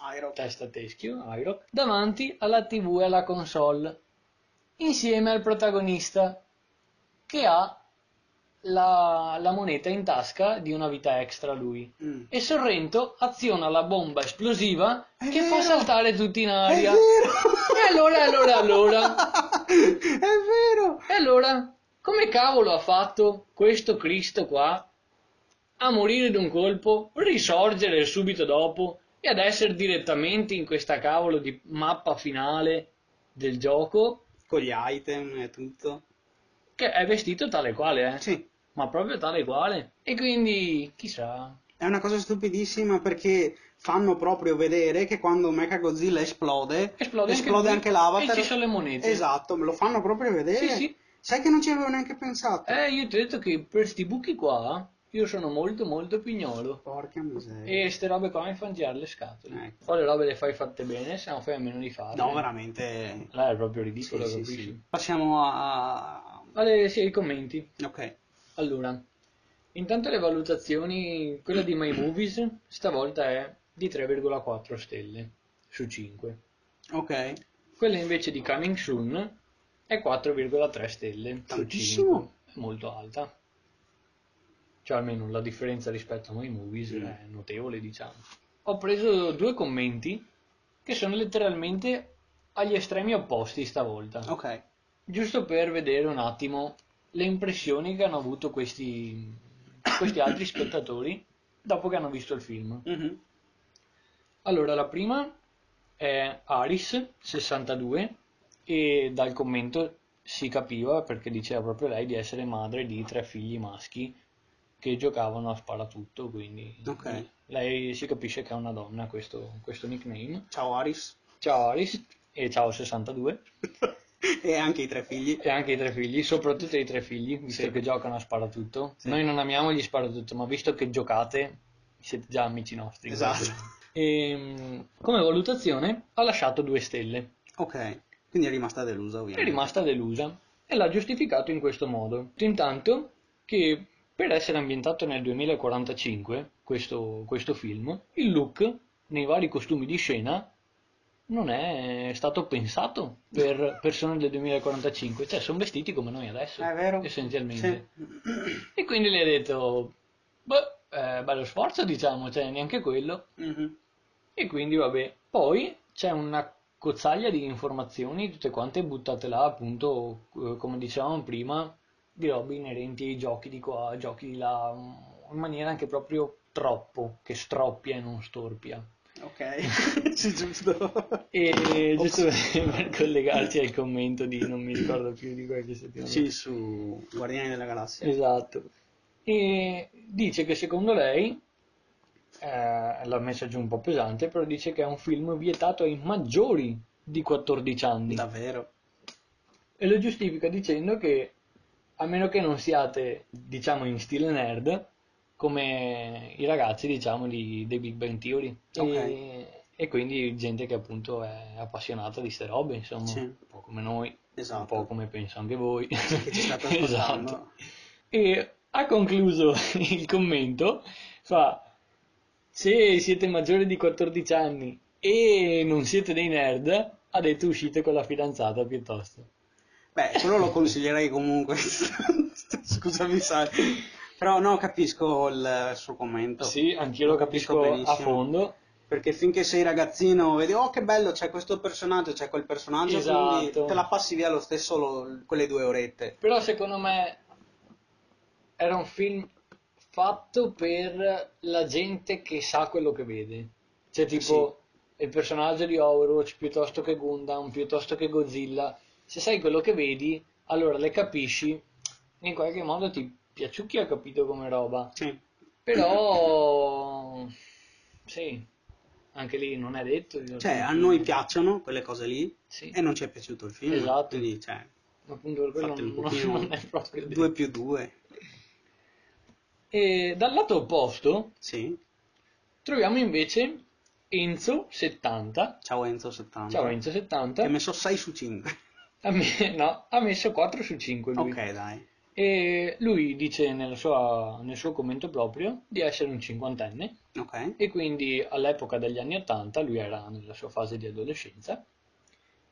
Aero. testa teschio, Iroh, davanti alla TV e alla console, insieme al protagonista che ha la, la moneta in tasca di una vita extra lui. Mm. E Sorrento aziona la bomba esplosiva È che fa vero! saltare tutti in È aria. vero! E allora, allora, allora, È vero! e allora, come cavolo ha fatto questo Cristo qua a morire d'un colpo, risorgere subito dopo e ad essere direttamente in questa cavolo di mappa finale del gioco Con gli item e tutto. che è vestito tale quale, eh? Sì. Ma proprio tale quale. E quindi, chissà. È una cosa stupidissima perché fanno proprio vedere che quando Mechagodzilla esplode, Esplode anche lui anche l'avatar. e ci sono le monete. Esatto, lo fanno proprio vedere. Sì, sì. Sai che non ci avevo neanche pensato. Eh, io ti ho detto che per sti buchi qua, io sono molto molto pignolo. Porca miseria. E ste robe qua mi fanno girare le scatole. Ecco. Poi le robe le fai fatte bene, se no fai a meno di farle. No, veramente. Là è proprio Sì, ridicolo, sì, capisci? sì. Passiamo a... Vale, sì, i commenti. Ok. Allora, intanto le valutazioni, quella di My Movies, stavolta è di 3,4 stelle su 5. Ok. Quella invece di Coming Soon è 4,3 stelle su Tantissimo. 5. È molto alta. Cioè almeno la differenza rispetto a My Movies Mm. è notevole, diciamo. Ho preso due commenti che sono letteralmente agli estremi opposti stavolta. Ok. Giusto per vedere un attimo le impressioni che hanno avuto questi, questi altri spettatori dopo che hanno visto il film. Mhm. Allora, la prima è Aris62 e dal commento si capiva, perché diceva proprio lei, di essere madre di tre figli maschi che giocavano a sparatutto, quindi Ok. lei si capisce che è una donna questo, questo nickname. Ciao Aris. Ciao Aris e ciao 62 e anche i tre figli. e anche i tre figli, soprattutto i tre figli, visto Sì. che giocano a sparatutto. Sì. Noi non amiamo gli sparatutto, ma visto che giocate siete già amici nostri. Esatto. E, come valutazione ha lasciato due stelle. Ok. Quindi è rimasta delusa È ovviamente. rimasta delusa e l'ha giustificato in questo modo. Intanto che per essere ambientato nel 2045, questo, questo film, il look nei vari costumi di scena non è stato pensato per persone del 2045, cioè sono vestiti come noi adesso, È vero? essenzialmente. Sì. E quindi le ha detto, beh, eh, bello sforzo diciamo, cioè neanche quello. Mhm. E quindi vabbè, poi c'è una cozzaglia di informazioni, tutte quante buttate là, appunto, eh, come dicevamo prima, di robe inerenti ai giochi di qua, giochi di là, in maniera anche proprio troppo, che stroppia e non storpia. Ok. sì, giusto. E giusto per collegarci al commento di non mi ricordo più di qualche settimana. Sì, su Guardiani della Galassia. Esatto. E dice che secondo lei, eh, l'ha messa giù un po' pesante, però dice che è un film vietato ai maggiori di 14 anni. Davvero. E lo giustifica dicendo che, a meno che non siate, diciamo, in stile nerd, come i ragazzi, diciamo, di, dei Big Bang Theory. Ok. E, e quindi gente che appunto è appassionata di ste robe, insomma, Sì. un po' come noi, Esatto. un po' come penso anche voi. Che ci state esatto. E ha concluso il commento, fa, se siete maggiori di 14 anni e non siete dei nerd, ha detto uscite con la fidanzata piuttosto. Beh, quello lo consiglierei comunque. Scusami, sai. Però no, capisco il suo commento. Sì, anch'io lo capisco a benissimo. fondo. Perché finché sei ragazzino vedi, oh che bello, c'è questo personaggio, c'è quel personaggio, quindi Esatto. te la passi via lo stesso lo- quelle due orette. Però secondo me era un film fatto per la gente che sa quello che vede. Cioè tipo il personaggio di Overwatch piuttosto che Gundam, piuttosto che Godzilla. Se sai quello che vedi, allora le capisci, in qualche modo ti piaciucchi ha capito come roba. Sì. Però sì, anche lì non è detto. Cioè, a noi piacciono quelle cose lì Sì. e non ci è piaciuto il film. Esatto. Quindi, cioè, Appunto per quello non, pochino non è proprio detto. 2 più 2. E dal lato opposto Sì. troviamo invece Enzo 70. Ciao Enzo 70. Ciao Enzo 70. Che ha messo 6 su 5. Ha, me- no, ha messo 4 su 5 lui. Ok, dai. E lui dice nella sua- nel suo commento proprio di essere un cinquantenne Ok. e quindi all'epoca degli anni 80 lui era nella sua fase di adolescenza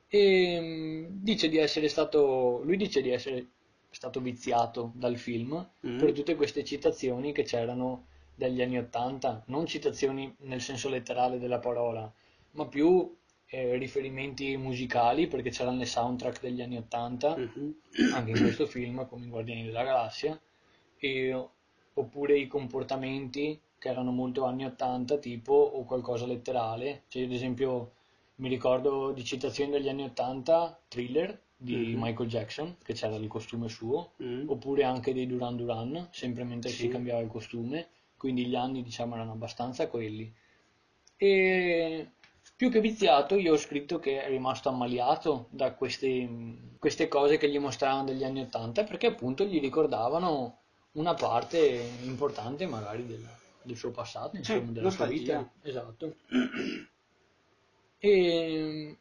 e mm, dice di essere stato lui dice di essere stato viziato dal film Mm. per tutte queste citazioni che c'erano dagli anni 80 non citazioni nel senso letterale della parola ma più eh, riferimenti musicali perché c'erano le soundtrack degli anni 80 Mhm. anche in questo film come in Guardiani della Galassia e- oppure i comportamenti che erano molto anni 80 tipo o qualcosa letterale cioè ad esempio mi ricordo di citazioni degli anni 80 Thriller di Mhm. Michael Jackson che c'era il costume suo Mm. oppure anche dei Duran Duran sempre mentre Sì. si cambiava il costume quindi gli anni diciamo erano abbastanza quelli e più che viziato, io ho scritto che è rimasto ammaliato da queste, queste cose che gli mostravano degli anni Ottanta perché appunto gli ricordavano una parte importante magari del, del suo passato, insomma, della sua vita. Esatto. E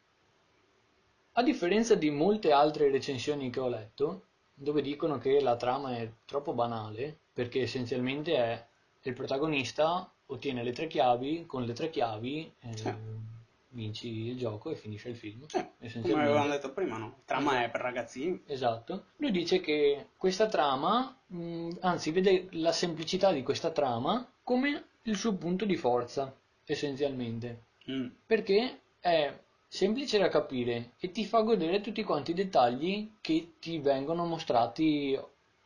a differenza di molte altre recensioni che ho letto, dove dicono che la trama è troppo banale, perché essenzialmente è il protagonista ottiene le tre chiavi, con le tre chiavi eh. Vinci il gioco e finisce il film. Sì, come avevamo detto prima, no? Trama è per ragazzini. Esatto. Lui dice che questa trama, mh, anzi, vede la semplicità di questa trama come il suo punto di forza, essenzialmente. Mm. Perché è semplice da capire e ti fa godere tutti quanti i dettagli che ti vengono mostrati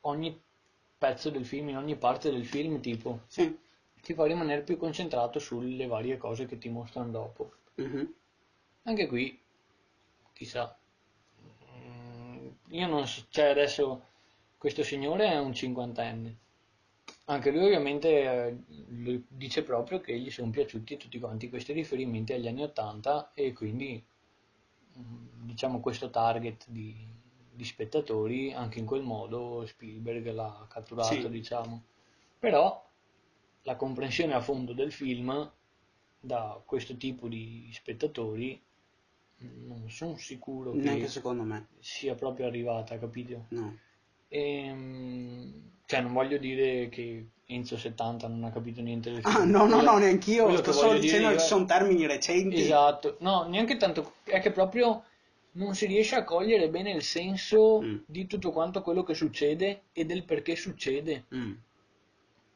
ogni pezzo del film, in ogni parte del film, tipo. Sì. Ti fa rimanere più concentrato sulle varie cose che ti mostrano dopo. Mhm. Anche qui, chissà, Mm, io non so, cioè adesso questo signore è un cinquantenne, anche lui ovviamente eh, dice proprio che gli sono piaciuti tutti quanti questi riferimenti agli anni 80 e quindi mm, diciamo questo target di, di spettatori anche in quel modo Spielberg l'ha catturato Sì. diciamo, però la comprensione a fondo del film da questo tipo di spettatori non sono sicuro Neanche che secondo me. sia proprio arrivata, capito? No. Ehm, cioè non voglio dire che Enzo 70 non ha capito niente del film. Ah, no, no, no, neanch'io. quello Sto solo dicendo che io ci sono termini recenti. Esatto, no, neanche tanto, è che proprio non si riesce a cogliere bene il senso Mm. di tutto quanto quello che succede e del perché succede. Mm.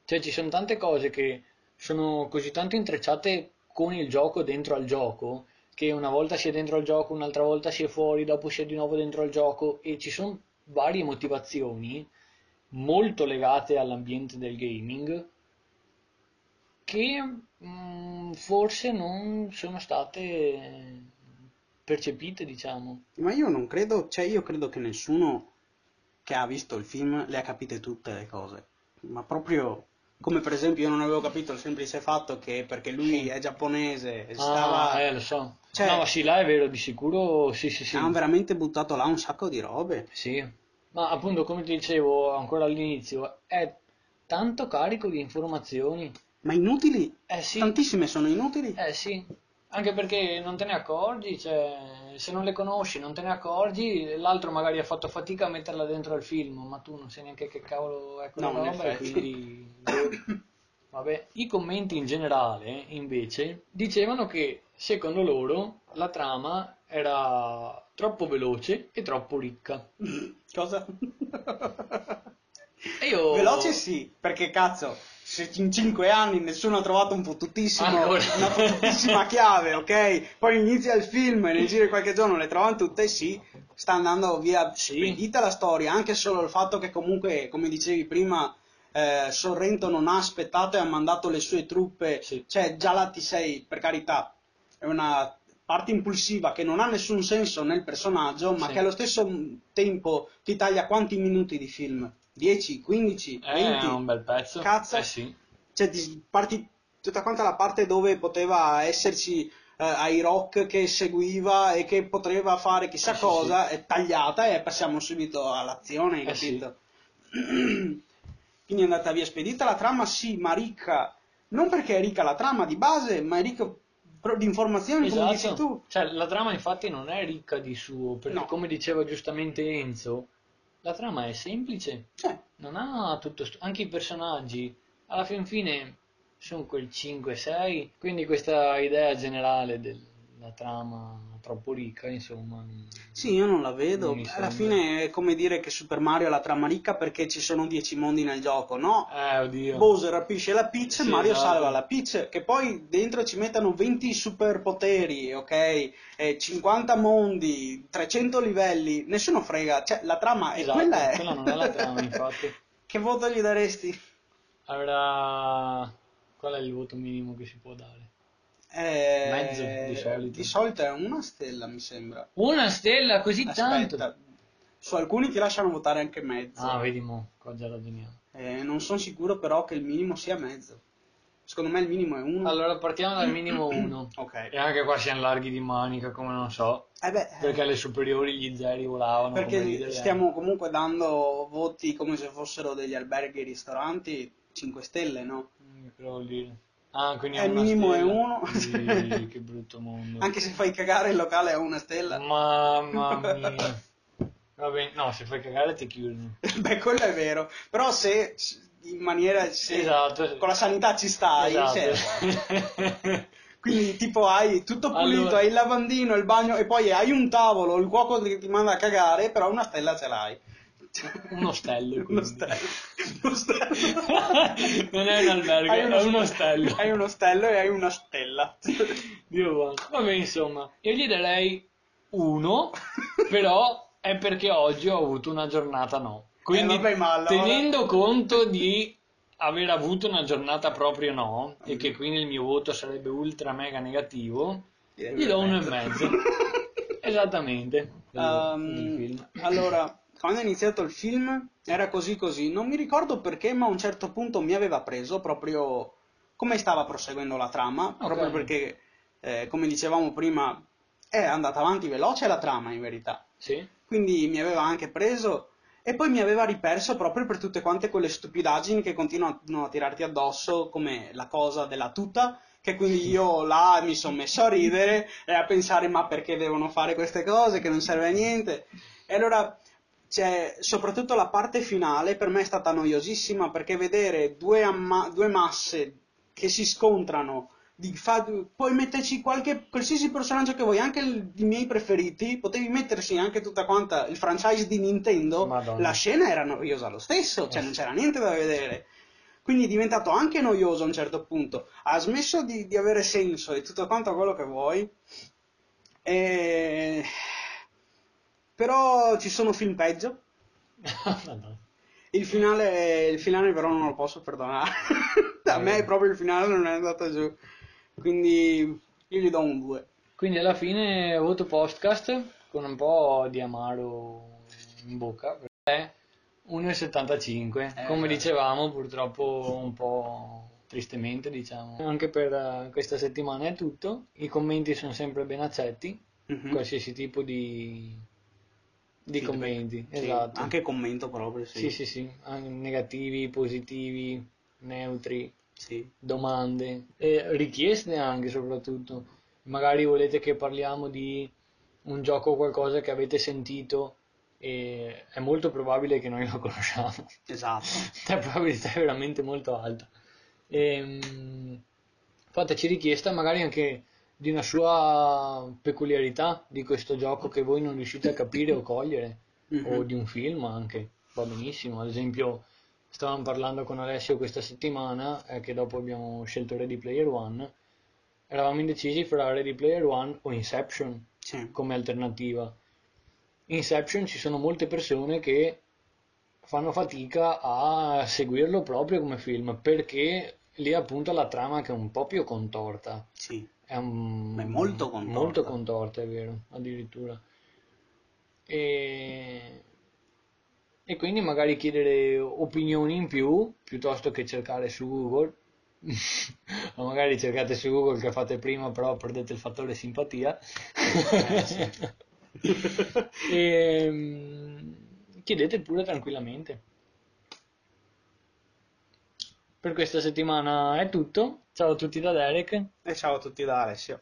Cioè ci sono tante cose che sono così tanto intrecciate con il gioco dentro al gioco che una volta si è dentro al gioco, un'altra volta si è fuori, dopo si è di nuovo dentro al gioco e ci sono varie motivazioni molto legate all'ambiente del gaming che mm, forse non sono state percepite, diciamo. Ma io non credo, cioè io credo che nessuno che ha visto il film le ha capite tutte le cose. Ma proprio come per esempio io non avevo capito il semplice fatto che perché lui è giapponese e Ah, stava eh, lo so. Cioè- no, ma sì, là è vero, di sicuro sì, sì, sì. hanno veramente buttato là un sacco di robe. Sì, ma appunto come ti dicevo ancora all'inizio, è tanto carico di informazioni. Ma inutili? Eh sì, Tantissime sono inutili? eh sì, anche perché non te ne accorgi, cioè se non le conosci non te ne accorgi, l'altro magari ha fatto fatica a metterla dentro al film, ma tu non sai neanche che cavolo è quella No, roba e quindi... Vabbè, i commenti in generale, invece, dicevano che secondo loro la trama era troppo veloce e troppo ricca. Cosa? E io... Veloce sì, perché cazzo, se in 5 anni nessuno ha trovato un una fottutissima chiave, ok? Poi inizia il film e nel giro di qualche giorno le trovano tutte, sì, sta andando via Sì. spedita la storia, anche solo il fatto che comunque, come dicevi prima, eh, Sorrento non ha aspettato e ha mandato le sue truppe, Sì. cioè già là ti sei, per carità, è una parte impulsiva che non ha nessun senso nel personaggio, ma Sì. che allo stesso tempo ti taglia quanti minuti di film? 10, 15, Eh, 20? è un bel pezzo. Cazzo. Eh sì. Cioè, ti parti tutta quanta la parte dove poteva esserci eh, ai rock che seguiva e che poteva fare chissà Sì, sì, cosa, è tagliata e passiamo subito all'azione, Eh, sì. capito? Quindi è andata via spedita la trama, sì, ma ricca, non perché è ricca la trama di base, ma è ricca di informazioni come dici Esatto. tu. Cioè, la trama infatti non è ricca di suo, perché No. come diceva giustamente Enzo, la trama è semplice, Cioè, non ha tutto st- anche i personaggi alla fin fine sono quel 5-6 quindi questa idea generale della trama troppo ricca insomma sì, io non la vedo. Non Alla fine è come dire che Super Mario ha la trama ricca perché ci sono 10 mondi nel gioco, no? eh oddio Bowser rapisce la Peach, Sì, Mario esatto. salva la Peach, che poi dentro ci mettano 20 superpoteri, ok? Eh, 50 mondi, 300 livelli, nessuno frega, cioè la trama è Esatto, quella è. quella non è la trama infatti che voto gli daresti? avrà qual è il voto minimo che si può dare? Eh, Mezzo, di solito. Di solito è una stella, mi sembra. una stella così tanto Aspetta, su alcuni ti lasciano votare anche mezzo. ah vedi mo qua già ragioniamo Eh, non sono sicuro però che il minimo sia mezzo. Secondo me il minimo è uno. allora partiamo dal minimo 1 Ok. e anche qua siamo larghi di manica come non so Eh beh, perché alle superiori gli zeri volavano perché ridere. stiamo comunque dando voti come se fossero degli alberghi e ristoranti 5 stelle, no? Mm, Però vuol dire. Ah, quindi è minimo è stella. uno. Sì, che brutto mondo. Anche se fai cagare il locale a una stella. Mamma mia. Va bene, no, se fai cagare ti chiudono. Beh, quello è vero. Però se in maniera... se Esatto. Con la sanità ci stai. Esatto. cioè, Quindi tipo hai tutto pulito, Allora- hai il lavandino, il bagno e poi hai un tavolo, il cuoco che ti manda a cagare, però una stella ce l'hai. Uno stello, Uno quindi. stello. Uno stello. Non è un albergo, Hai è uno stello. Hai uno stello e hai una stella. Dio buono. Vabbè, insomma, io gli darei uno, però è perché oggi ho avuto una giornata no. Quindi, Eh, vabbè, allora- tenendo conto di aver avuto una giornata proprio no, e che quindi il mio voto sarebbe ultra mega negativo, gli do uno e mezzo. Esattamente. Film. allora, quando è iniziato il film era così così. Non mi ricordo perché, ma a un certo punto mi aveva preso proprio come stava proseguendo la trama. Proprio perché, eh, come dicevamo prima, è andata avanti veloce la trama in verità. Sì? Quindi mi aveva anche preso e poi mi aveva riperso proprio per tutte quante quelle stupidaggini che continuano a tirarti addosso, come la cosa della tuta, che quindi io là mi sono messo a ridere e a pensare ma perché devono fare queste cose, che non serve a niente. E allora, c'è soprattutto la parte finale per me è stata noiosissima perché vedere due, amma- due masse che si scontrano di fa- puoi metterci qualche qualsiasi personaggio che vuoi, anche il- i miei preferiti, potevi metterci anche tutta quanta il franchise di Nintendo, Madonna. la scena era noiosa lo stesso, cioè non c'era niente da vedere. Quindi è diventato anche noioso a un certo punto, ha smesso di, di avere senso e tutto quanto quello che vuoi. E... Però ci sono film peggio. Il finale, il finale però non lo posso perdonare. a me proprio il finale non è andato giù. Quindi io gli do un 2. Quindi alla fine voto podcast con un po' di amaro in bocca. È 1,75. Eh. Come dicevamo, purtroppo un po' tristemente, diciamo. Anche per eh, questa settimana è tutto. I commenti sono sempre ben accetti. Mhm. Qualsiasi tipo di, di Feedback. commenti. Sì, esatto. Anche commento proprio, sì. Sì, sì, sì. Negativi, positivi, neutri Sì. domande e richieste anche soprattutto. Magari volete che parliamo di un gioco o qualcosa che avete sentito e è molto probabile che noi lo conosciamo. Esatto. La probabilità è veramente molto alta. Ehm, fateci richiesta magari anche di una sua peculiarità di questo gioco che voi non riuscite a capire o cogliere Mhm. o di un film anche, va benissimo. Ad esempio, stavamo parlando con Alessio questa settimana, eh, che dopo abbiamo scelto Ready Player One, eravamo indecisi fra Ready Player One o Inception Sì. come alternativa. Inception ci sono molte persone che fanno fatica a seguirlo proprio come film perché lì appunto la trama che è un po' più contorta. Sì. È, un- Ma è molto contorta. Molto contorta, è vero, addirittura. E... e quindi magari chiedere opinioni in più piuttosto che cercare su Google. o magari cercate su Google che fate prima, però perdete il fattore simpatia. e mm, chiedete pure tranquillamente. Per questa settimana è tutto. Ciao a tutti da Derek. E ciao a tutti da Alessio.